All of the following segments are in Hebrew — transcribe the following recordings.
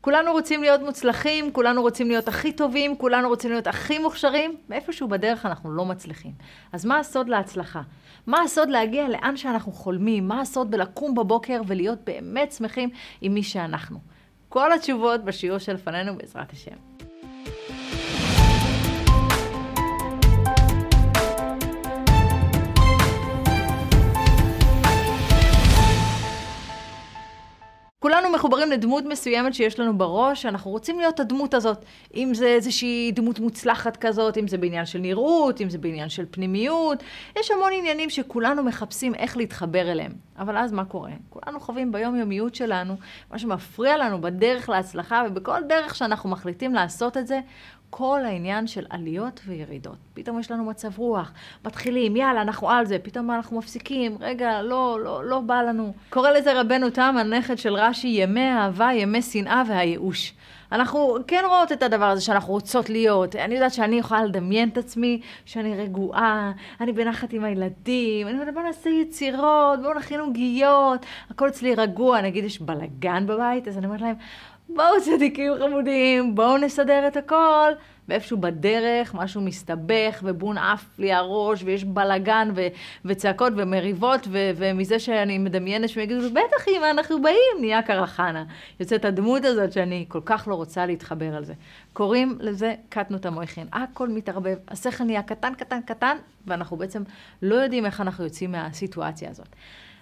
כולנו רוצים להיות מוצלחים, כולנו רוצים להיות הכי טובים, כולנו רוצים להיות הכי מוכשרים, ואיפשהו בדרך אנחנו לא מצליחים. אז מה הסוד להצלחה? מה הסוד להגיע לאן שאנחנו חולמים? מה הסוד בלקום בבוקר ולהיות באמת שמחים עם מי שאנחנו? כל התשובות בשיעור שלפנינו בעזרת השם. כולנו מחוברים לדמות מסוימת שיש לנו בראש, אנחנו רוצים להיות הדמות הזאת. אם זה איזושהי דמות מוצלחת כזאת, אם זה בעניין של נראות, אם זה בעניין של פנימיות. יש המון עניינים שכולנו מחפשים איך להתחבר אליהם. אבל אז מה קורה? כולנו חווים ביומיומיות שלנו, מה שמפריע לנו בדרך להצלחה, ובכל דרך שאנחנו מחליטים לעשות את זה, כל העניין של עליות וירידות. פתאום יש לנו מצב רוח, מתחילים, יאללה, אנחנו על זה, פתאום אנחנו מפסיקים, רגע, לא, לא, לא בא לנו. קורא לזה רבנו תם, הנכד של רש"י, ימי האהבה, ימי שנאה והייאוש. אנחנו כן רואות את הדבר הזה שאנחנו רוצות להיות. אני יודעת שאני יכולה לדמיין את עצמי, שאני רגועה, אני בנחת עם הילדים, אני אומרת, בואו נעשה יצירות, בואו נכין עוגיות, הכל אצלי רגוע, נגיד יש בלאגן בבית, אז אני אומרת להם, בואו צדיקים חמודים, בואו נסדר את הכל. ואיפשהו בדרך משהו מסתבך, ובון עף לי הראש, ויש בלאגן, ו- וצעקות ומריבות, ו- ומזה שאני מדמיינת שהם יגידו, בטח אם אנחנו באים, נהיה קרחנה. יוצאת הדמות הזאת שאני כל כך לא רוצה להתחבר על זה. קוראים לזה קטנות המויכין. הכל מתערבב, השכל נהיה קטן, קטן, קטן, ואנחנו בעצם לא יודעים איך אנחנו יוצאים מהסיטואציה הזאת.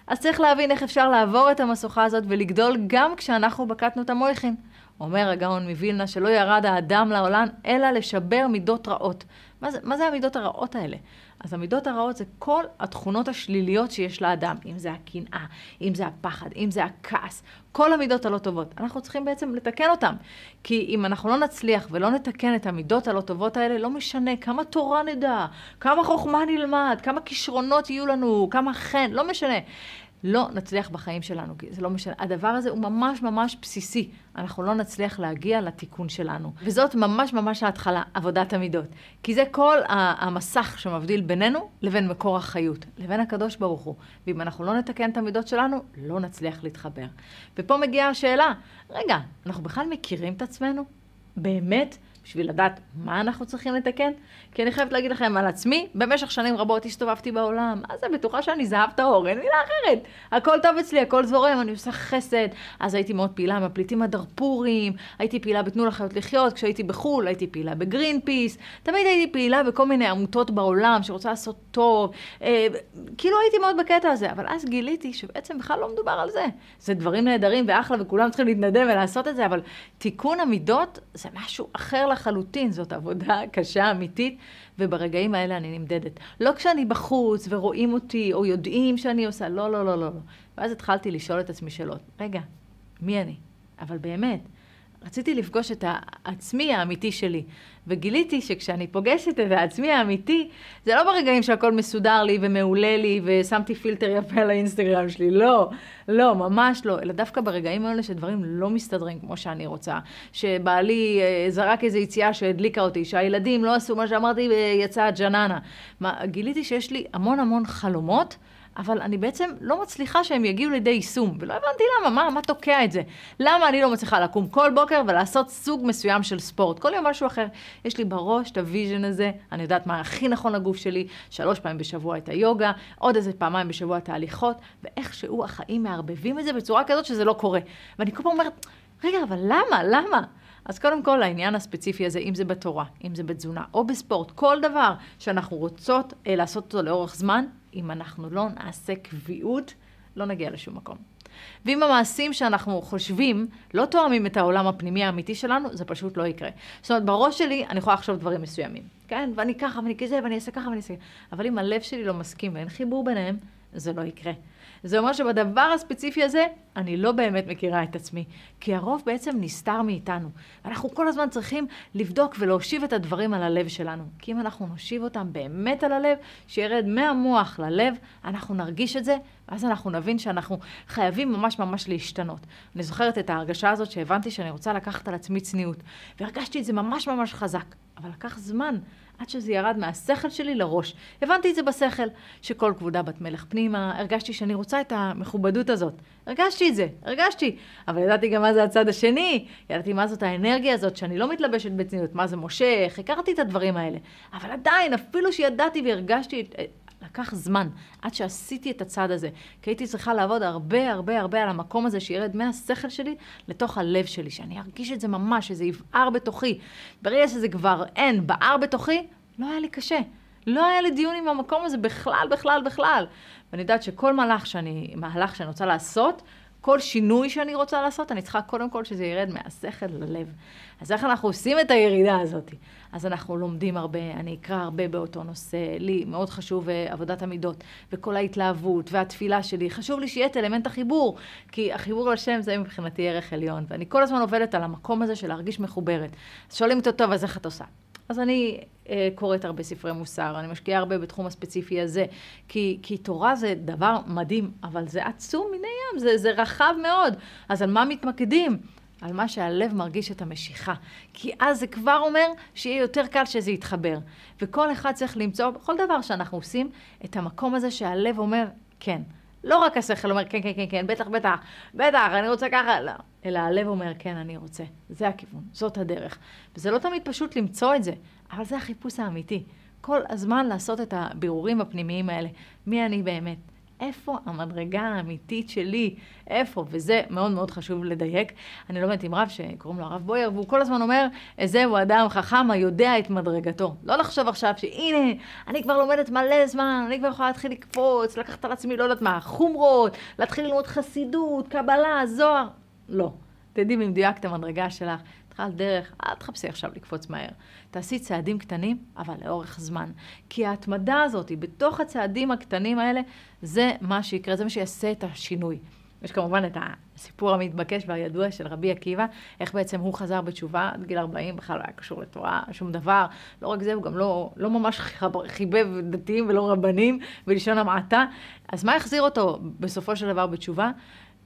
אז צריך להבין איך אפשר לעבור את המשוכה הזאת ולגדול גם כשאנחנו בקטנות המויכין. אומר הגאון מווילנה שלא ירד האדם לעולם אלא לשבר מידות רעות. מה זה, מה זה המידות הרעות האלה? אז המידות הרעות זה כל התכונות השליליות שיש לאדם, אם זה הקנאה, אם זה הפחד, אם זה הכעס, כל המידות הלא טובות. אנחנו צריכים בעצם לתקן אותן. כי אם אנחנו לא נצליח ולא נתקן את המידות הלא טובות האלה, לא משנה כמה תורה נדע, כמה חוכמה נלמד, כמה כישרונות יהיו לנו, כמה חן, לא משנה. לא נצליח בחיים שלנו, כי זה לא משנה. הדבר הזה הוא ממש ממש בסיסי. אנחנו לא נצליח להגיע לתיקון שלנו. וזאת ממש ממש ההתחלה, עבודת המידות. כי זה כל המסך שמבדיל בינינו לבין מקור החיות, לבין הקדוש ברוך הוא. ואם אנחנו לא נתקן את המידות שלנו, לא נצליח להתחבר. ופה מגיעה השאלה, רגע, אנחנו בכלל מכירים את עצמנו? באמת? בשביל לדעת מה אנחנו צריכים לתקן. כי אני חייבת להגיד לכם על עצמי, במשך שנים רבות הסתובבתי בעולם, אז אני בטוחה שאני זהב טהור, אין מילה אחרת. הכל טוב אצלי, הכל זורם, אני עושה חסד. אז הייתי מאוד פעילה עם הפליטים הדרפורים, הייתי פעילה בתנו לחיות לחיות, כשהייתי בחו"ל הייתי פעילה בגרין פיס, תמיד הייתי פעילה בכל מיני עמותות בעולם שרוצה לעשות טוב. אה, כאילו הייתי מאוד בקטע הזה, אבל אז גיליתי שבעצם בכלל לא מדובר על זה. זה דברים נהדרים ואחלה וכולם צריכים להתנדב ולעשות את זה, אבל תיקון המידות זה משהו אחר לחלוטין, זאת עבודה קשה, אמיתית, וברגעים האלה אני נמדדת. לא כשאני בחוץ ורואים אותי, או יודעים שאני עושה, לא, לא, לא, לא. לא. ואז התחלתי לשאול את עצמי שאלות. רגע, מי אני? אבל באמת, רציתי לפגוש את העצמי האמיתי שלי. וגיליתי שכשאני פוגשת את העצמי האמיתי, זה לא ברגעים שהכל מסודר לי ומעולה לי ושמתי פילטר יפה לאינסטגרם שלי, לא, לא, ממש לא, אלא דווקא ברגעים האלה שדברים לא מסתדרים כמו שאני רוצה, שבעלי אה, זרק איזו יציאה שהדליקה אותי, שהילדים לא עשו מה שאמרתי ויצאה ג'ננה. גיליתי שיש לי המון המון חלומות. אבל אני בעצם לא מצליחה שהם יגיעו לידי יישום, ולא הבנתי למה, מה, מה תוקע את זה? למה אני לא מצליחה לקום כל בוקר ולעשות סוג מסוים של ספורט? כל יום משהו אחר. יש לי בראש את ה vision הזה, אני יודעת מה הכי נכון לגוף שלי, שלוש פעמים בשבוע את היוגה, עוד איזה פעמיים בשבוע את ההליכות, ואיכשהו החיים מערבבים את זה בצורה כזאת שזה לא קורה. ואני כל פעם אומרת, רגע, אבל למה? למה? אז קודם כל, העניין הספציפי הזה, אם זה בתורה, אם זה בתזונה או בספורט, כל דבר שאנחנו רוצות אה, לעשות אותו לאורך זמן, אם אנחנו לא נעשה קביעות, לא נגיע לשום מקום. ואם המעשים שאנחנו חושבים לא תואמים את העולם הפנימי האמיתי שלנו, זה פשוט לא יקרה. זאת אומרת, בראש שלי אני יכולה לחשוב דברים מסוימים, כן? ואני ככה, ואני כזה, ואני אעשה ככה, ואני אעשה... אבל אם הלב שלי לא מסכים ואין חיבור ביניהם, זה לא יקרה. זה אומר שבדבר הספציפי הזה, אני לא באמת מכירה את עצמי. כי הרוב בעצם נסתר מאיתנו. אנחנו כל הזמן צריכים לבדוק ולהושיב את הדברים על הלב שלנו. כי אם אנחנו נושיב אותם באמת על הלב, שירד מהמוח ללב, אנחנו נרגיש את זה, ואז אנחנו נבין שאנחנו חייבים ממש ממש להשתנות. אני זוכרת את ההרגשה הזאת שהבנתי שאני רוצה לקחת על עצמי צניעות, והרגשתי את זה ממש ממש חזק, אבל לקח זמן עד שזה ירד מהשכל שלי לראש. הבנתי את זה בשכל, שכל כבודה בת מלך פנימה, הרגשתי שאני רוצה את המכובדות הזאת. הרגשתי את זה, הרגשתי. אבל ידעתי גם מה זה הצד השני, ידעתי מה זאת האנרגיה הזאת שאני לא מתלבשת בצניעות, מה זה מושך, הכרתי את הדברים האלה. אבל עדיין, אפילו שידעתי והרגשתי לקח זמן עד שעשיתי את הצעד הזה, כי הייתי צריכה לעבוד הרבה הרבה הרבה על המקום הזה שירד מהשכל שלי לתוך הלב שלי, שאני ארגיש את זה ממש, שזה יבער בתוכי. ברגע שזה כבר אין, בער בתוכי, לא היה לי קשה. לא היה לי דיון עם המקום הזה בכלל, בכלל, בכלל. ואני יודעת שכל מהלך שאני, מהלך שאני רוצה לעשות, כל שינוי שאני רוצה לעשות, אני צריכה קודם כל שזה ירד מהשכל ללב. אז איך אנחנו עושים את הירידה הזאת? אז אנחנו לומדים הרבה, אני אקרא הרבה באותו נושא. לי מאוד חשוב uh, עבודת המידות, וכל ההתלהבות, והתפילה שלי. חשוב לי שיהיה את אלמנט החיבור, כי החיבור לשם זה מבחינתי ערך עליון. ואני כל הזמן עובדת על המקום הזה של להרגיש מחוברת. אז שואלים אותי, טוב, אז איך את עושה? אז אני אה, קוראת הרבה ספרי מוסר, אני משקיעה הרבה בתחום הספציפי הזה, כי, כי תורה זה דבר מדהים, אבל זה עצום מיני ים, זה, זה רחב מאוד. אז על מה מתמקדים? על מה שהלב מרגיש את המשיכה. כי אז זה כבר אומר שיהיה יותר קל שזה יתחבר. וכל אחד צריך למצוא, בכל דבר שאנחנו עושים, את המקום הזה שהלב אומר, כן. לא רק השכל אומר, כן, כן, כן, כן, בטח, בטח, בטח, אני רוצה ככה, לא. אלא הלב אומר, כן, אני רוצה. זה הכיוון, זאת הדרך. וזה לא תמיד פשוט למצוא את זה, אבל זה החיפוש האמיתי. כל הזמן לעשות את הבירורים הפנימיים האלה. מי אני באמת? איפה המדרגה האמיתית שלי? איפה? וזה מאוד מאוד חשוב לדייק. אני לומדת עם רב שקוראים לו הרב בויר, והוא כל הזמן אומר, זהו אדם חכם היודע את מדרגתו. לא לחשוב עכשיו שהנה, אני כבר לומדת מלא זמן, אני כבר יכולה להתחיל לקפוץ, לקחת על עצמי, לא יודעת מה, חומרות, להתחיל ללמוד חסידות, קבלה, זוהר. לא. תדעי במדויק את המדרגה שלך. התחלת דרך, אל תחפשי עכשיו לקפוץ מהר. תעשי צעדים קטנים, אבל לאורך זמן. כי ההתמדה הזאת, בתוך הצעדים הקטנים האלה, זה מה שיקרה, זה מה שיעשה את השינוי. יש כמובן את הסיפור המתבקש והידוע של רבי עקיבא, איך בעצם הוא חזר בתשובה עד גיל 40, בכלל לא היה קשור לתורה, שום דבר. לא רק זה, הוא גם לא, לא ממש חיבב דתיים ולא רבנים, בלשון המעטה. אז מה החזיר אותו בסופו של דבר בתשובה?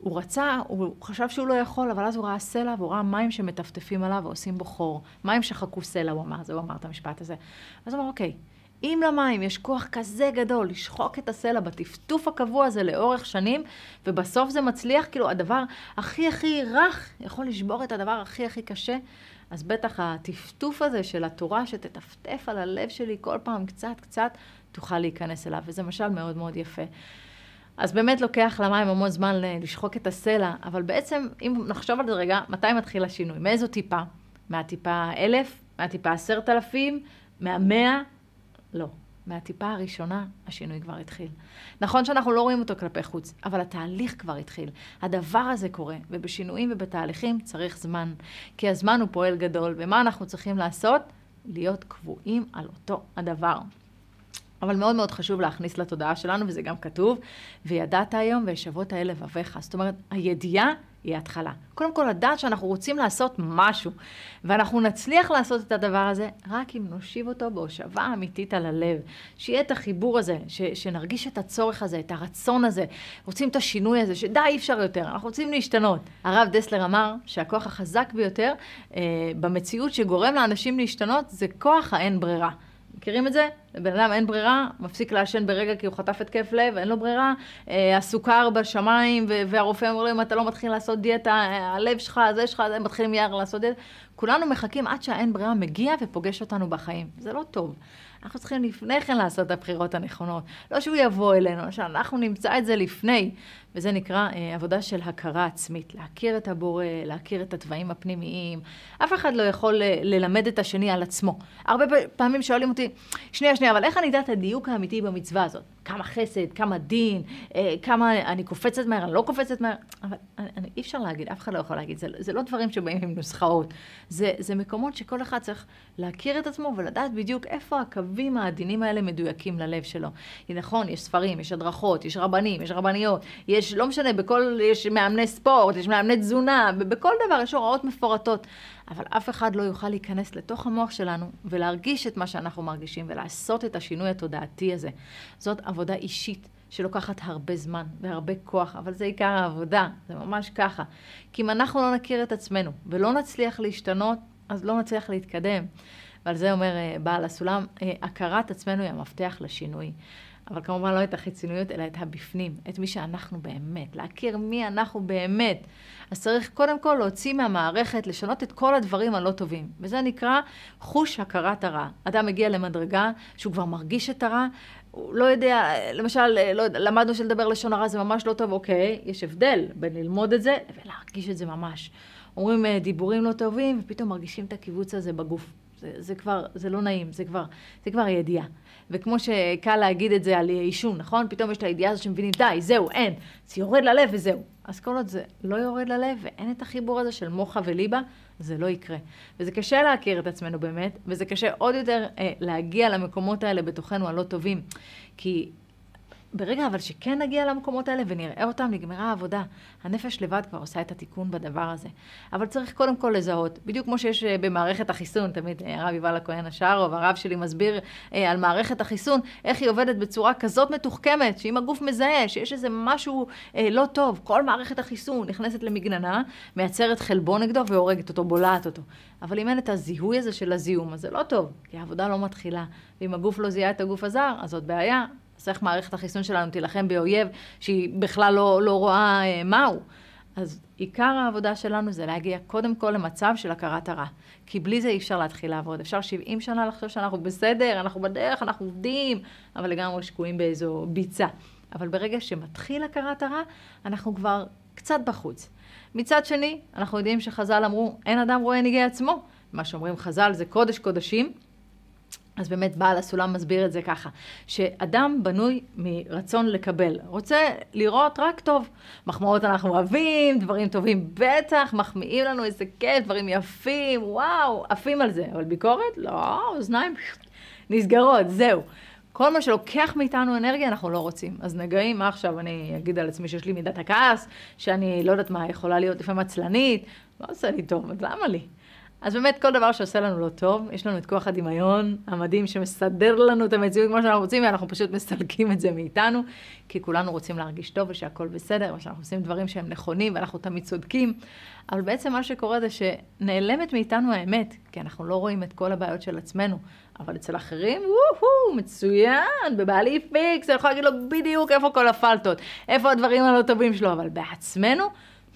הוא רצה, הוא חשב שהוא לא יכול, אבל אז הוא ראה סלע, והוא ראה מים שמטפטפים עליו ועושים בו חור. מים שחקו סלע, הוא אמר, זה הוא אמר את המשפט הזה. אז הוא אמר, אוקיי, אם למים יש כוח כזה גדול לשחוק את הסלע בטפטוף הקבוע הזה לאורך שנים, ובסוף זה מצליח, כאילו הדבר הכי הכי רך יכול לשבור את הדבר הכי הכי קשה, אז בטח הטפטוף הזה של התורה שתטפטף על הלב שלי כל פעם קצת קצת, תוכל להיכנס אליו, וזה משל מאוד מאוד יפה. אז באמת לוקח למים המון זמן לשחוק את הסלע, אבל בעצם, אם נחשוב על זה רגע, מתי מתחיל השינוי? מאיזו טיפה? מהטיפה אלף? מהטיפה עשרת אלפים? מהמאה? לא. מהטיפה הראשונה השינוי כבר התחיל. נכון שאנחנו לא רואים אותו כלפי חוץ, אבל התהליך כבר התחיל. הדבר הזה קורה, ובשינויים ובתהליכים צריך זמן. כי הזמן הוא פועל גדול, ומה אנחנו צריכים לעשות? להיות קבועים על אותו הדבר. אבל מאוד מאוד חשוב להכניס לתודעה שלנו, וזה גם כתוב, וידעת היום וישבות האל לבביך. זאת אומרת, הידיעה היא התחלה. קודם כל, לדעת שאנחנו רוצים לעשות משהו, ואנחנו נצליח לעשות את הדבר הזה רק אם נושיב אותו בהושבה אמיתית על הלב. שיהיה את החיבור הזה, ש, שנרגיש את הצורך הזה, את הרצון הזה, רוצים את השינוי הזה, שדי אי אפשר יותר, אנחנו רוצים להשתנות. הרב דסלר אמר שהכוח החזק ביותר אה, במציאות שגורם לאנשים להשתנות זה כוח האין ברירה. מכירים את זה? לבן אדם אין ברירה, מפסיק לעשן ברגע כי הוא חטף התקף לב, אין לו ברירה, אה, הסוכר בשמיים, והרופא אומר לו, אם אתה לא מתחיל לעשות דיאטה, אה, הלב שלך, זה שלך, זה מתחילים מיד לעשות דיאטה. כולנו מחכים עד שהאין ברירה מגיע ופוגש אותנו בחיים. זה לא טוב. אנחנו צריכים לפני כן לעשות את הבחירות הנכונות. לא שהוא יבוא אלינו, שאנחנו נמצא את זה לפני. וזה נקרא אה, עבודה של הכרה עצמית. להכיר את הבורא, להכיר את התוואים הפנימיים. אף אחד לא יכול ל- ללמד את השני על עצמו. הרבה פעמים שואלים אותי, שנייה, שנייה, אבל איך אני אדע את הדיוק האמיתי במצווה הזאת? כמה חסד, כמה דין, אה, כמה אני קופצת מהר, אני לא קופצת מהר. אבל אני, אני, אי אפשר להגיד, אף אחד לא יכול להגיד. זה, זה לא דברים שבאים עם נוסחאות. זה, זה מקומות שכל אחד צריך להכיר את עצמו ולדעת בדיוק איפה הקווים העדינים האלה מדויקים ללב שלו. נכון, יש ספרים, יש הדרכות, יש רבנים, יש רבניות, יש, לא משנה, בכל, יש מאמני ספורט, יש מאמני תזונה, בכל דבר יש הוראות מפורטות. אבל אף אחד לא יוכל להיכנס לתוך המוח שלנו ולהרגיש את מה שאנחנו מרגישים ולעשות את השינוי התודעתי הזה. זאת עבודה אישית. שלוקחת הרבה זמן והרבה כוח, אבל זה עיקר העבודה, זה ממש ככה. כי אם אנחנו לא נכיר את עצמנו ולא נצליח להשתנות, אז לא נצליח להתקדם. ועל זה אומר אה, בעל הסולם, אה, הכרת עצמנו היא המפתח לשינוי. אבל כמובן לא את החיצוניות, אלא את הבפנים, את מי שאנחנו באמת, להכיר מי אנחנו באמת. אז צריך קודם כל להוציא מהמערכת, לשנות את כל הדברים הלא טובים. וזה נקרא חוש הכרת הרע. אדם מגיע למדרגה שהוא כבר מרגיש את הרע, הוא לא יודע, למשל, לא למדנו שלדבר לשון הרע זה ממש לא טוב, אוקיי, יש הבדל בין ללמוד את זה ולהרגיש את זה ממש. אומרים אה, דיבורים לא טובים, ופתאום מרגישים את הקיבוץ הזה בגוף. זה, זה כבר, זה לא נעים, זה כבר, זה כבר ידיעה. וכמו שקל להגיד את זה על עישון, נכון? פתאום יש את הידיעה הזאת שמבינים, די, זהו, אין. זה יורד ללב וזהו. אז כל עוד זה לא יורד ללב ואין את החיבור הזה של מוחה וליבה, זה לא יקרה. וזה קשה להכיר את עצמנו באמת, וזה קשה עוד יותר אה, להגיע למקומות האלה בתוכנו הלא טובים. כי ברגע אבל שכן נגיע למקומות האלה ונראה אותם, נגמרה העבודה. הנפש לבד כבר עושה את התיקון בדבר הזה. אבל צריך קודם כל לזהות, בדיוק כמו שיש אה, במערכת החיסון, תמיד אה, הרב יובל הכהן השארוב, הרב שלי מסביר אה, על מערכת החיסון, איך היא עובדת בצורה כזאת מתוחכמת, שאם הגוף מזהה שיש איזה משהו אה, לא טוב, כל מערכת החיסון נכנסת למגננה, מייצרת חלבון נגדו והורגת אותו, בולעת אותו. אבל אם אין את הזיהוי הזה של הזיהום, אז זה לא טוב, כי העבודה לא מתחילה. ואם הגוף לא זיהה את הגוף הזר, אז זאת בעיה, אז איך מערכת החיסון שלנו תילחם באויב שהיא בכלל לא, לא רואה אה, מהו. אז עיקר העבודה שלנו זה להגיע קודם כל למצב של הכרת הרע. כי בלי זה אי אפשר להתחיל לעבוד. אפשר 70 שנה לחשוב שאנחנו בסדר, אנחנו בדרך, אנחנו עובדים, אבל לגמרי שקועים באיזו ביצה. אבל ברגע שמתחיל הכרת הרע, אנחנו כבר קצת בחוץ. מצד שני, אנחנו יודעים שחז"ל אמרו, אין אדם רואה נגעי עצמו. מה שאומרים חז"ל זה קודש קודשים, אז באמת בעל הסולם מסביר את זה ככה, שאדם בנוי מרצון לקבל, רוצה לראות רק טוב. מחמאות אנחנו אוהבים, דברים טובים בטח, מחמיאים לנו איזה כיף, דברים יפים, וואו, עפים על זה. אבל ביקורת? לא, אוזניים נסגרות, זהו. כל מה שלוקח מאיתנו אנרגיה אנחנו לא רוצים. אז נגעים, מה עכשיו אני אגיד על עצמי שיש לי מידת הכעס, שאני לא יודעת מה, יכולה להיות לפעמים עצלנית, לא עושה לי טוב, אז למה לי? אז באמת כל דבר שעושה לנו לא טוב, יש לנו את כוח הדמיון המדהים שמסדר לנו את המציאות כמו שאנחנו רוצים, ואנחנו פשוט מסלקים את זה מאיתנו, כי כולנו רוצים להרגיש טוב ושהכול בסדר, ושאנחנו עושים דברים שהם נכונים ואנחנו תמיד צודקים. אבל בעצם מה שקורה זה שנעלמת מאיתנו האמת, כי אנחנו לא רואים את כל הבעיות של עצמנו. אבל אצל אחרים, וואו, מצוין, בבעלי פיקס, אני יכולה להגיד לו בדיוק איפה כל הפלטות, איפה הדברים הלא טובים שלו, אבל בעצמנו,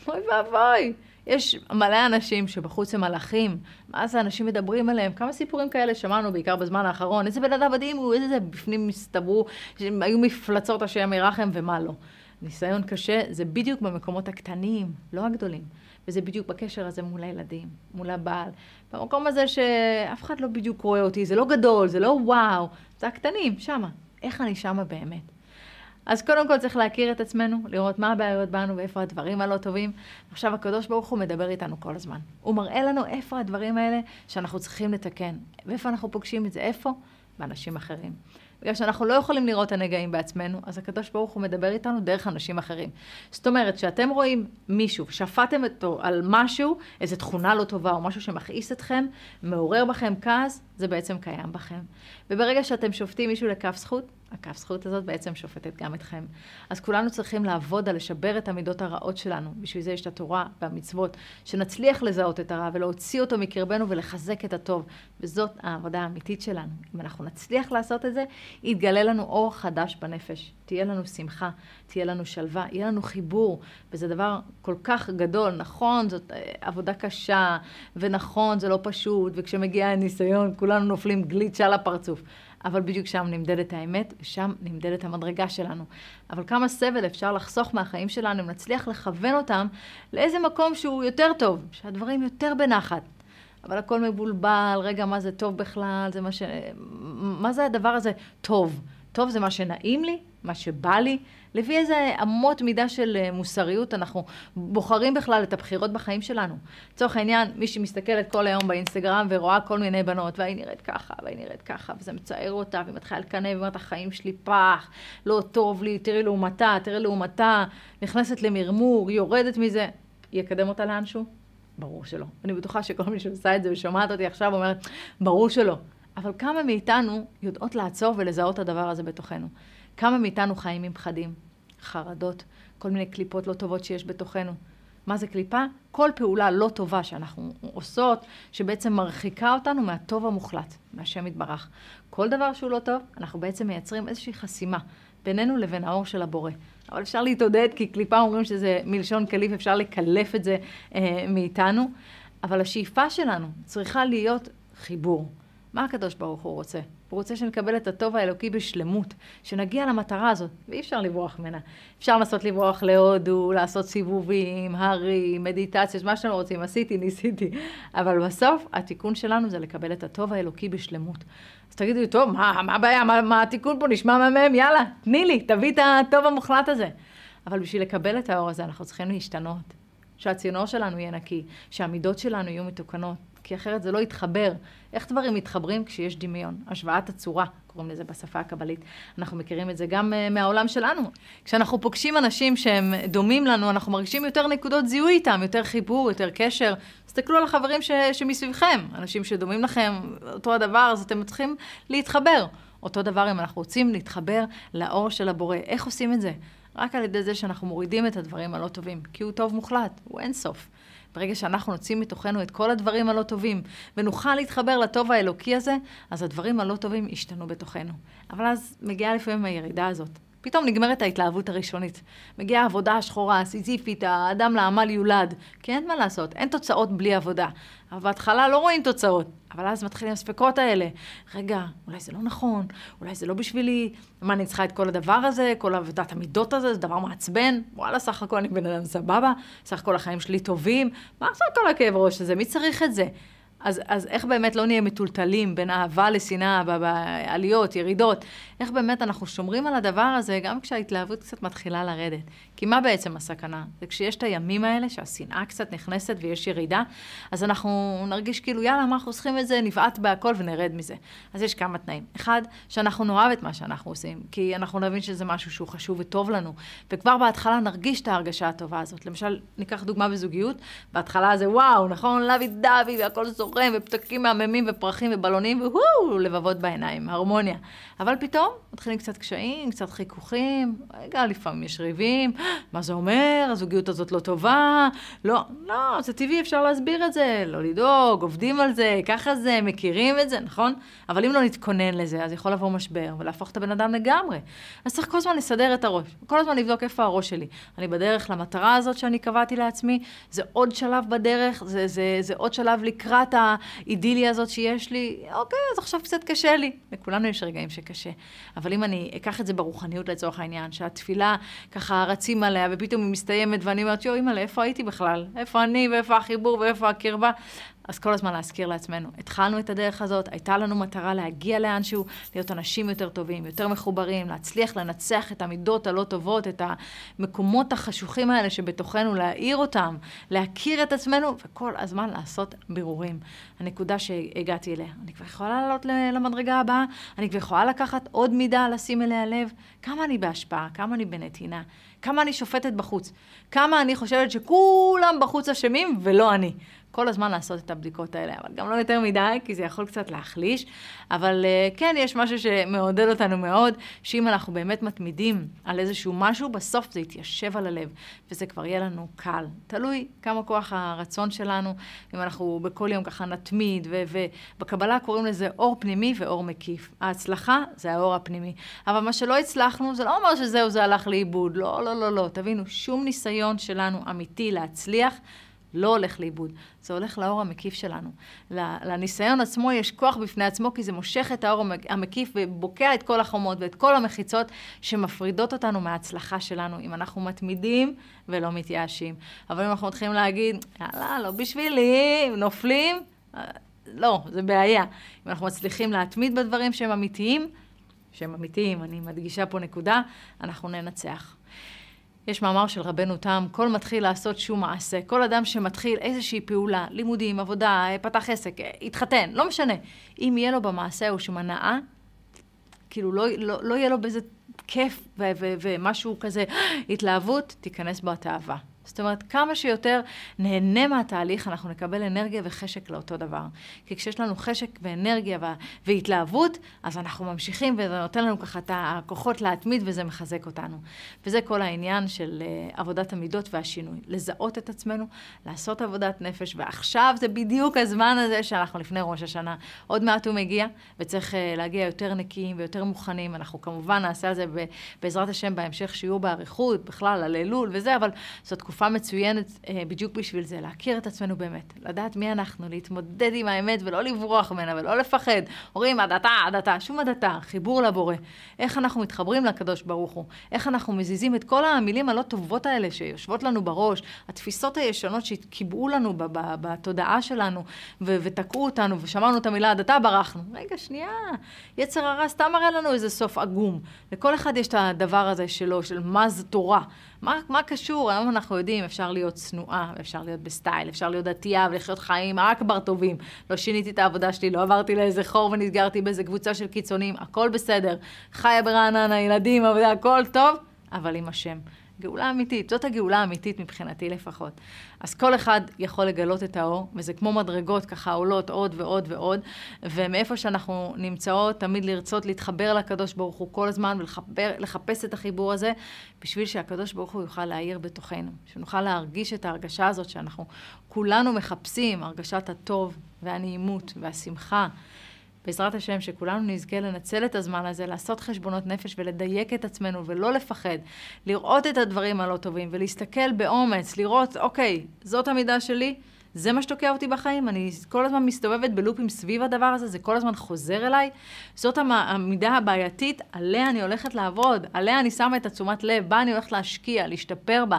אוי ואבוי. יש מלא אנשים שבחוץ הם מלאכים, מה זה אנשים מדברים עליהם? כמה סיפורים כאלה שמענו בעיקר בזמן האחרון, איזה בן אדם מדהים הוא, איזה בפנים הסתברו, היו מפלצות השם ירחם ומה לא. ניסיון קשה זה בדיוק במקומות הקטנים, לא הגדולים. וזה בדיוק בקשר הזה מול הילדים, מול הבעל. במקום הזה שאף אחד לא בדיוק רואה אותי, זה לא גדול, זה לא וואו, זה הקטנים, שמה. איך אני שמה באמת? אז קודם כל צריך להכיר את עצמנו, לראות מה הבעיות בנו ואיפה הדברים הלא טובים. עכשיו הקדוש ברוך הוא מדבר איתנו כל הזמן. הוא מראה לנו איפה הדברים האלה שאנחנו צריכים לתקן. ואיפה אנחנו פוגשים את זה? איפה? באנשים אחרים. בגלל שאנחנו לא יכולים לראות את הנגעים בעצמנו, אז הקדוש ברוך הוא מדבר איתנו דרך אנשים אחרים. זאת אומרת, שאתם רואים מישהו, שפטתם אותו על משהו, איזו תכונה לא טובה או משהו שמכעיס אתכם, מעורר בכם כעס, זה בעצם קיים בכם. וברגע שאתם שופטים מישהו לכף זכות, הכף זכות הזאת בעצם שופטת גם אתכם. אז כולנו צריכים לעבוד על לשבר את המידות הרעות שלנו. בשביל זה יש את התורה והמצוות, שנצליח לזהות את הרע ולהוציא אותו מקרבנו ולחזק את הטוב. וזאת העבודה האמיתית שלנו. אם אנחנו נצליח לעשות את זה, יתגלה לנו אור חדש בנפש. תהיה לנו שמחה, תהיה לנו שלווה, יהיה לנו חיבור. וזה דבר כל כך גדול. נכון, זאת אה, עבודה קשה, ונכון, זה לא פשוט, וכשמגיע הניסיון, כולנו נופלים גליץ' על הפרצוף. אבל בדיוק שם נמדדת האמת, ושם נמדדת המדרגה שלנו. אבל כמה סבל אפשר לחסוך מהחיים שלנו אם נצליח לכוון אותם לאיזה מקום שהוא יותר טוב, שהדברים יותר בנחת. אבל הכל מבולבל, רגע, מה זה טוב בכלל, זה מה ש... מה זה הדבר הזה טוב? טוב זה מה שנעים לי, מה שבא לי, לפי איזה אמות מידה של אה, מוסריות אנחנו בוחרים בכלל את הבחירות בחיים שלנו. לצורך העניין, מי שמסתכלת כל היום באינסטגרם ורואה כל מיני בנות, והיא נראית ככה, והיא נראית ככה, וזה מצער אותה, והיא מתחילה לקנא, ואומרת, החיים שלי פח, לא טוב לי, תראי לעומתה, תראי לעומתה, נכנסת למרמור, יורדת מזה, יקדם אותה לאנשהו? ברור שלא. אני בטוחה שכל מי שעושה את זה ושומעת אותי עכשיו אומרת, ברור שלא. אבל כמה מאיתנו יודעות לעצור ולזהות את הדבר הזה בתוכנו? כמה מאיתנו חיים עם פחדים, חרדות, כל מיני קליפות לא טובות שיש בתוכנו. מה זה קליפה? כל פעולה לא טובה שאנחנו עושות, שבעצם מרחיקה אותנו מהטוב המוחלט, מהשם יתברך. כל דבר שהוא לא טוב, אנחנו בעצם מייצרים איזושהי חסימה בינינו לבין האור של הבורא. אבל אפשר להתעודד, כי קליפה אומרים שזה מלשון קליף, אפשר לקלף את זה אה, מאיתנו. אבל השאיפה שלנו צריכה להיות חיבור. מה הקדוש ברוך הוא רוצה? הוא רוצה שנקבל את הטוב האלוקי בשלמות, שנגיע למטרה הזאת, ואי אפשר לברוח ממנה. אפשר לנסות לברוח להודו, לעשות סיבובים, הרים, מדיטציות, מה שאתם רוצים, עשיתי, ניסיתי. אבל בסוף, התיקון שלנו זה לקבל את הטוב האלוקי בשלמות. אז תגידו לי, טוב, מה, מה הבעיה? מה, מה התיקון פה? נשמע מהמם? יאללה, תני לי, תביא את הטוב המוחלט הזה. אבל בשביל לקבל את האור הזה, אנחנו צריכים להשתנות. שהצינור שלנו יהיה נקי, שהמידות שלנו יהיו מתוקנות, כי אחרת זה לא יתחבר. איך דברים מתחברים כשיש דמיון? השוואת הצורה, קוראים לזה בשפה הקבלית. אנחנו מכירים את זה גם uh, מהעולם שלנו. כשאנחנו פוגשים אנשים שהם דומים לנו, אנחנו מרגישים יותר נקודות זיהוי איתם, יותר חיבור, יותר קשר. תסתכלו על החברים ש- שמסביבכם, אנשים שדומים לכם, אותו הדבר, אז אתם צריכים להתחבר. אותו דבר אם אנחנו רוצים להתחבר לאור של הבורא. איך עושים את זה? רק על ידי זה שאנחנו מורידים את הדברים הלא טובים, כי הוא טוב מוחלט, הוא אין סוף. ברגע שאנחנו נוציא מתוכנו את כל הדברים הלא טובים, ונוכל להתחבר לטוב האלוקי הזה, אז הדברים הלא טובים ישתנו בתוכנו. אבל אז מגיעה לפעמים הירידה הזאת. פתאום נגמרת ההתלהבות הראשונית. מגיעה העבודה השחורה, הסיזיפית, האדם לעמל יולד. כי אין מה לעשות, אין תוצאות בלי עבודה. אבל בהתחלה לא רואים תוצאות, אבל אז מתחילים הספקות האלה. רגע, אולי זה לא נכון, אולי זה לא בשבילי, מה אני צריכה את כל הדבר הזה, כל עבודת המידות הזה, זה דבר מעצבן. וואלה, סך הכל אני בן אדם סבבה, סך הכל החיים שלי טובים. מה עכשיו כל הכאב ראש הזה? מי צריך את זה? אז, אז איך באמת לא נהיה מטולטלים בין אהבה לשנאה, בעליות, ירידות? איך באמת אנחנו שומרים על הדבר הזה גם כשההתלהבות קצת מתחילה לרדת? כי מה בעצם הסכנה? זה כשיש את הימים האלה, שהשנאה קצת נכנסת ויש ירידה, אז אנחנו נרגיש כאילו, יאללה, מה אנחנו צריכים את זה, נבעט בהכל ונרד מזה. אז יש כמה תנאים. אחד, שאנחנו נאהב את מה שאנחנו עושים, כי אנחנו נבין שזה משהו שהוא חשוב וטוב לנו, וכבר בהתחלה נרגיש את ההרגשה הטובה הזאת. למשל, ניקח דוגמה בזוגיות, בהתחלה זה וואו, נכון, לוי דווי והכל זורם, ופתקים מהממים ופרחים ובלונים, והוא, לבבות בעיניים, הרמוניה. אבל פתאום מתחילים קצת קשיים, קצת חיכוכים, רגע, לפעמים יש ריבים, מה זה אומר? הזוגיות הזאת לא טובה? לא, לא, זה טבעי, אפשר להסביר את זה, לא לדאוג, עובדים על זה, ככה זה, מכירים את זה, נכון? אבל אם לא נתכונן לזה, אז יכול לבוא משבר ולהפוך את הבן אדם לגמרי. אז צריך כל הזמן לסדר את הראש, כל הזמן לבדוק איפה הראש שלי. אני בדרך למטרה הזאת שאני קבעתי לעצמי, זה עוד שלב בדרך, זה, זה, זה עוד שלב לקראת האידיליה הזאת שיש לי, אוקיי, אז עכשיו קצת קשה לי. לכולנו יש רגעים שקשה. אבל אם אני אקח את זה ברוחניות לצורך העניין, שהתפילה ככה רצים עליה, ופתאום היא מסתיימת, ואני אומרת, יואו, אימא'לה, איפה הייתי בכלל? איפה אני, ואיפה החיבור, ואיפה הקרבה? אז כל הזמן להזכיר לעצמנו, התחלנו את הדרך הזאת, הייתה לנו מטרה להגיע לאנשהו, להיות אנשים יותר טובים, יותר מחוברים, להצליח לנצח את המידות הלא טובות, את המקומות החשוכים האלה שבתוכנו, להאיר אותם, להכיר את עצמנו, וכל הזמן לעשות בירורים. הנקודה שהגעתי אליה, אני כבר יכולה לעלות למדרגה הבאה, אני כבר יכולה לקחת עוד מידה, לשים אליה לב, כמה אני בהשפעה, כמה אני בנתינה, כמה אני שופטת בחוץ, כמה אני חושבת שכולם בחוץ אשמים ולא אני. כל הזמן לעשות את הבדיקות האלה, אבל גם לא יותר מדי, כי זה יכול קצת להחליש. אבל uh, כן, יש משהו שמעודד אותנו מאוד, שאם אנחנו באמת מתמידים על איזשהו משהו, בסוף זה יתיישב על הלב, וזה כבר יהיה לנו קל. תלוי כמה כוח הרצון שלנו, אם אנחנו בכל יום ככה נתמיד, ובקבלה קוראים לזה אור פנימי ואור מקיף. ההצלחה זה האור הפנימי. אבל מה שלא הצלחנו, זה לא אומר שזהו, זה הלך לאיבוד. לא, לא, לא, לא. תבינו, שום ניסיון שלנו אמיתי להצליח, לא הולך לאיבוד, זה הולך לאור המקיף שלנו. לניסיון עצמו יש כוח בפני עצמו, כי זה מושך את האור המקיף ובוקע את כל החומות ואת כל המחיצות שמפרידות אותנו מההצלחה שלנו, אם אנחנו מתמידים ולא מתייאשים. אבל אם אנחנו מתחילים להגיד, יאללה, לא בשבילי, נופלים, אה, לא, זה בעיה. אם אנחנו מצליחים להתמיד בדברים שהם אמיתיים, שהם אמיתיים, אני מדגישה פה נקודה, אנחנו ננצח. יש מאמר של רבנו תם, כל מתחיל לעשות שום מעשה. כל אדם שמתחיל איזושהי פעולה, לימודים, עבודה, פתח עסק, התחתן, לא משנה. אם יהיה לו במעשה איזשהו הנאה, כאילו לא, לא, לא יהיה לו בזה כיף ומשהו כזה, התלהבות, תיכנס בו התאווה. זאת אומרת, כמה שיותר נהנה מהתהליך, אנחנו נקבל אנרגיה וחשק לאותו דבר. כי כשיש לנו חשק ואנרגיה והתלהבות, אז אנחנו ממשיכים וזה נותן לנו ככה את הכוחות להתמיד וזה מחזק אותנו. וזה כל העניין של uh, עבודת המידות והשינוי. לזהות את עצמנו, לעשות עבודת נפש, ועכשיו זה בדיוק הזמן הזה שאנחנו לפני ראש השנה. עוד מעט הוא מגיע, וצריך uh, להגיע יותר נקיים ויותר מוכנים. אנחנו כמובן נעשה על זה בעזרת השם בהמשך שיעור באריכות, בכלל על אלול וזה, אבל זו תקופה מצוינת uh, בדיוק בשביל זה, להכיר את עצמנו באמת, לדעת מי אנחנו, להתמודד עם האמת ולא לברוח ממנה ולא לפחד. אומרים, הדתה, הדתה, שום הדתה, חיבור לבורא. איך אנחנו מתחברים לקדוש ברוך הוא, איך אנחנו מזיזים את כל המילים הלא טובות האלה שיושבות לנו בראש, התפיסות הישנות שקיבעו לנו בתודעה שלנו ותקעו אותנו ושמענו את המילה הדתה, ברחנו. רגע, שנייה, יצר הרע סתם מראה לנו איזה סוף עגום. לכל אחד יש את הדבר הזה שלו, של מה זה תורה. מה, מה קשור? היום אנחנו יודעים, אפשר להיות צנועה, אפשר להיות בסטייל, אפשר להיות דתייה ולחיות חיים אכבר טובים. לא שיניתי את העבודה שלי, לא עברתי לאיזה חור ונסגרתי באיזה קבוצה של קיצונים, הכל בסדר. חיה ברעננה, ילדים, עבודה, הכל טוב, אבל עם השם. גאולה אמיתית, זאת הגאולה האמיתית מבחינתי לפחות. אז כל אחד יכול לגלות את האור, וזה כמו מדרגות ככה עולות עוד ועוד ועוד, ומאיפה שאנחנו נמצאות, תמיד לרצות להתחבר לקדוש ברוך הוא כל הזמן ולחפש את החיבור הזה, בשביל שהקדוש ברוך הוא יוכל להאיר בתוכנו, שנוכל להרגיש את ההרגשה הזאת שאנחנו כולנו מחפשים, הרגשת הטוב והנעימות והשמחה. בעזרת השם, שכולנו נזכה לנצל את הזמן הזה, לעשות חשבונות נפש ולדייק את עצמנו ולא לפחד, לראות את הדברים הלא טובים ולהסתכל באומץ, לראות, אוקיי, זאת המידה שלי, זה מה שתוקע אותי בחיים, אני כל הזמן מסתובבת בלופים סביב הדבר הזה, זה כל הזמן חוזר אליי. זאת המידה הבעייתית, עליה אני הולכת לעבוד, עליה אני שמה את התשומת לב, בה אני הולכת להשקיע, להשתפר בה,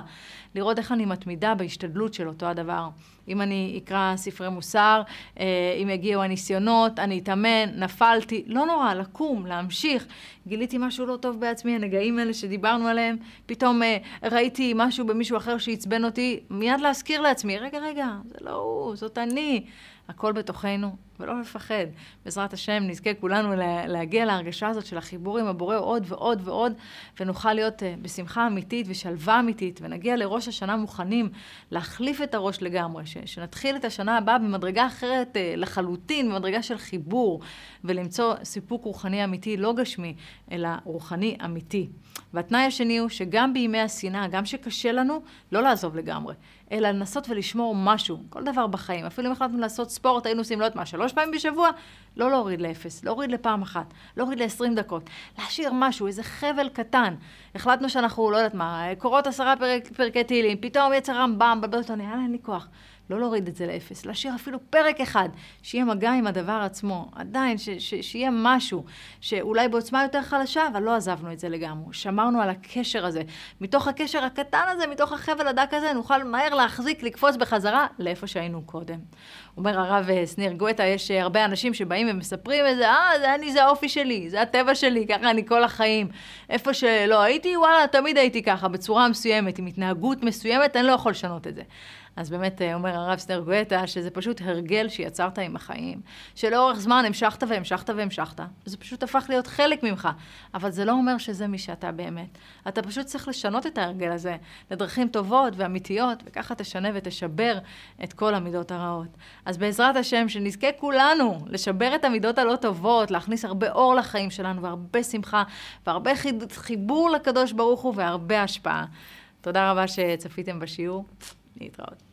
לראות איך אני מתמידה בהשתדלות של אותו הדבר. אם אני אקרא ספרי מוסר, אה, אם יגיעו הניסיונות, אני אתאמן, נפלתי, לא נורא, לקום, להמשיך. גיליתי משהו לא טוב בעצמי, הנגעים האלה שדיברנו עליהם, פתאום אה, ראיתי משהו במישהו אחר שעצבן אותי, מיד להזכיר לעצמי, רגע, רגע, זה לא הוא, זאת אני. הכל בתוכנו, ולא לפחד. בעזרת השם נזכה כולנו להגיע להרגשה הזאת של החיבור עם הבורא עוד ועוד ועוד, ונוכל להיות אה, בשמחה אמיתית ושלווה אמיתית, ונגיע לראש השנה מוכנים להחליף את הראש לגמרי, שנתחיל את השנה הבאה במדרגה אחרת אה, לחלוטין, במדרגה של חיבור, ולמצוא סיפוק רוחני אמיתי, לא גשמי, אלא רוחני אמיתי. והתנאי השני הוא שגם בימי השנאה, גם שקשה לנו, לא לעזוב לגמרי. אלא לנסות ולשמור משהו, כל דבר בחיים. אפילו אם החלטנו לעשות ספורט, היינו עושים, לא יודעת מה, שלוש פעמים בשבוע, לא להוריד לאפס, להוריד לפעם אחת, להוריד לעשרים דקות, להשאיר משהו, איזה חבל קטן. החלטנו שאנחנו, לא יודעת מה, קורות עשרה פרק, פרקי תהילים, פתאום יצא רמב"ם, בלבל אותנו, יאללה, אין לי כוח. לא להוריד את זה לאפס, להשאיר אפילו פרק אחד, שיהיה מגע עם הדבר עצמו, עדיין, ש, ש, שיהיה משהו, שאולי בעוצמה יותר חלשה, אבל לא עזבנו את זה לגמרי. שמרנו על הקשר הזה. מתוך הקשר הקטן הזה, מתוך החבל הדק הזה, נוכל מהר להחזיק, לקפוץ בחזרה לאיפה שהיינו קודם. אומר הרב אה, שניר גואטה, יש אה, הרבה אנשים שבאים ומספרים את זה, אה, זה אני, זה האופי שלי, זה הטבע שלי, ככה אני כל החיים. איפה שלא הייתי, וואלה, תמיד הייתי ככה, בצורה מסוימת, עם התנהגות מסוימת, אני לא יכול לשנות את זה. אז באמת אה, אומר הרב סטר גואטה, שזה פשוט הרגל שיצרת עם החיים, שלאורך זמן המשכת והמשכת והמשכת, וזה פשוט הפך להיות חלק ממך, אבל זה לא אומר שזה מי שאתה באמת. אתה פשוט צריך לשנות את ההרגל הזה לדרכים טובות ואמיתיות, וככה תשנה ותשבר את כל המידות הרעות. אז בעזרת השם, שנזכה כולנו לשבר את המידות הלא טובות, להכניס הרבה אור לחיים שלנו, והרבה שמחה, והרבה חיבור לקדוש ברוך הוא, והרבה השפעה. תודה רבה שצפיתם בשיעור. להתראות.